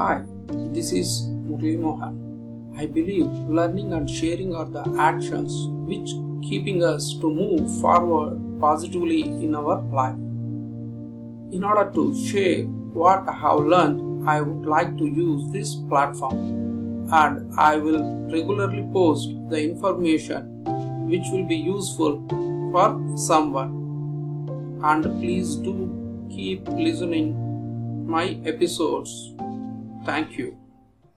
Hi, this is Murli Mohan. I believe learning and sharing are the actions which keeping us to move forward positively in our life. In order to share what I have learned, I would like to use this platform and I will regularly post the information which will be useful for someone. And please do keep listening my episodes. Thank you.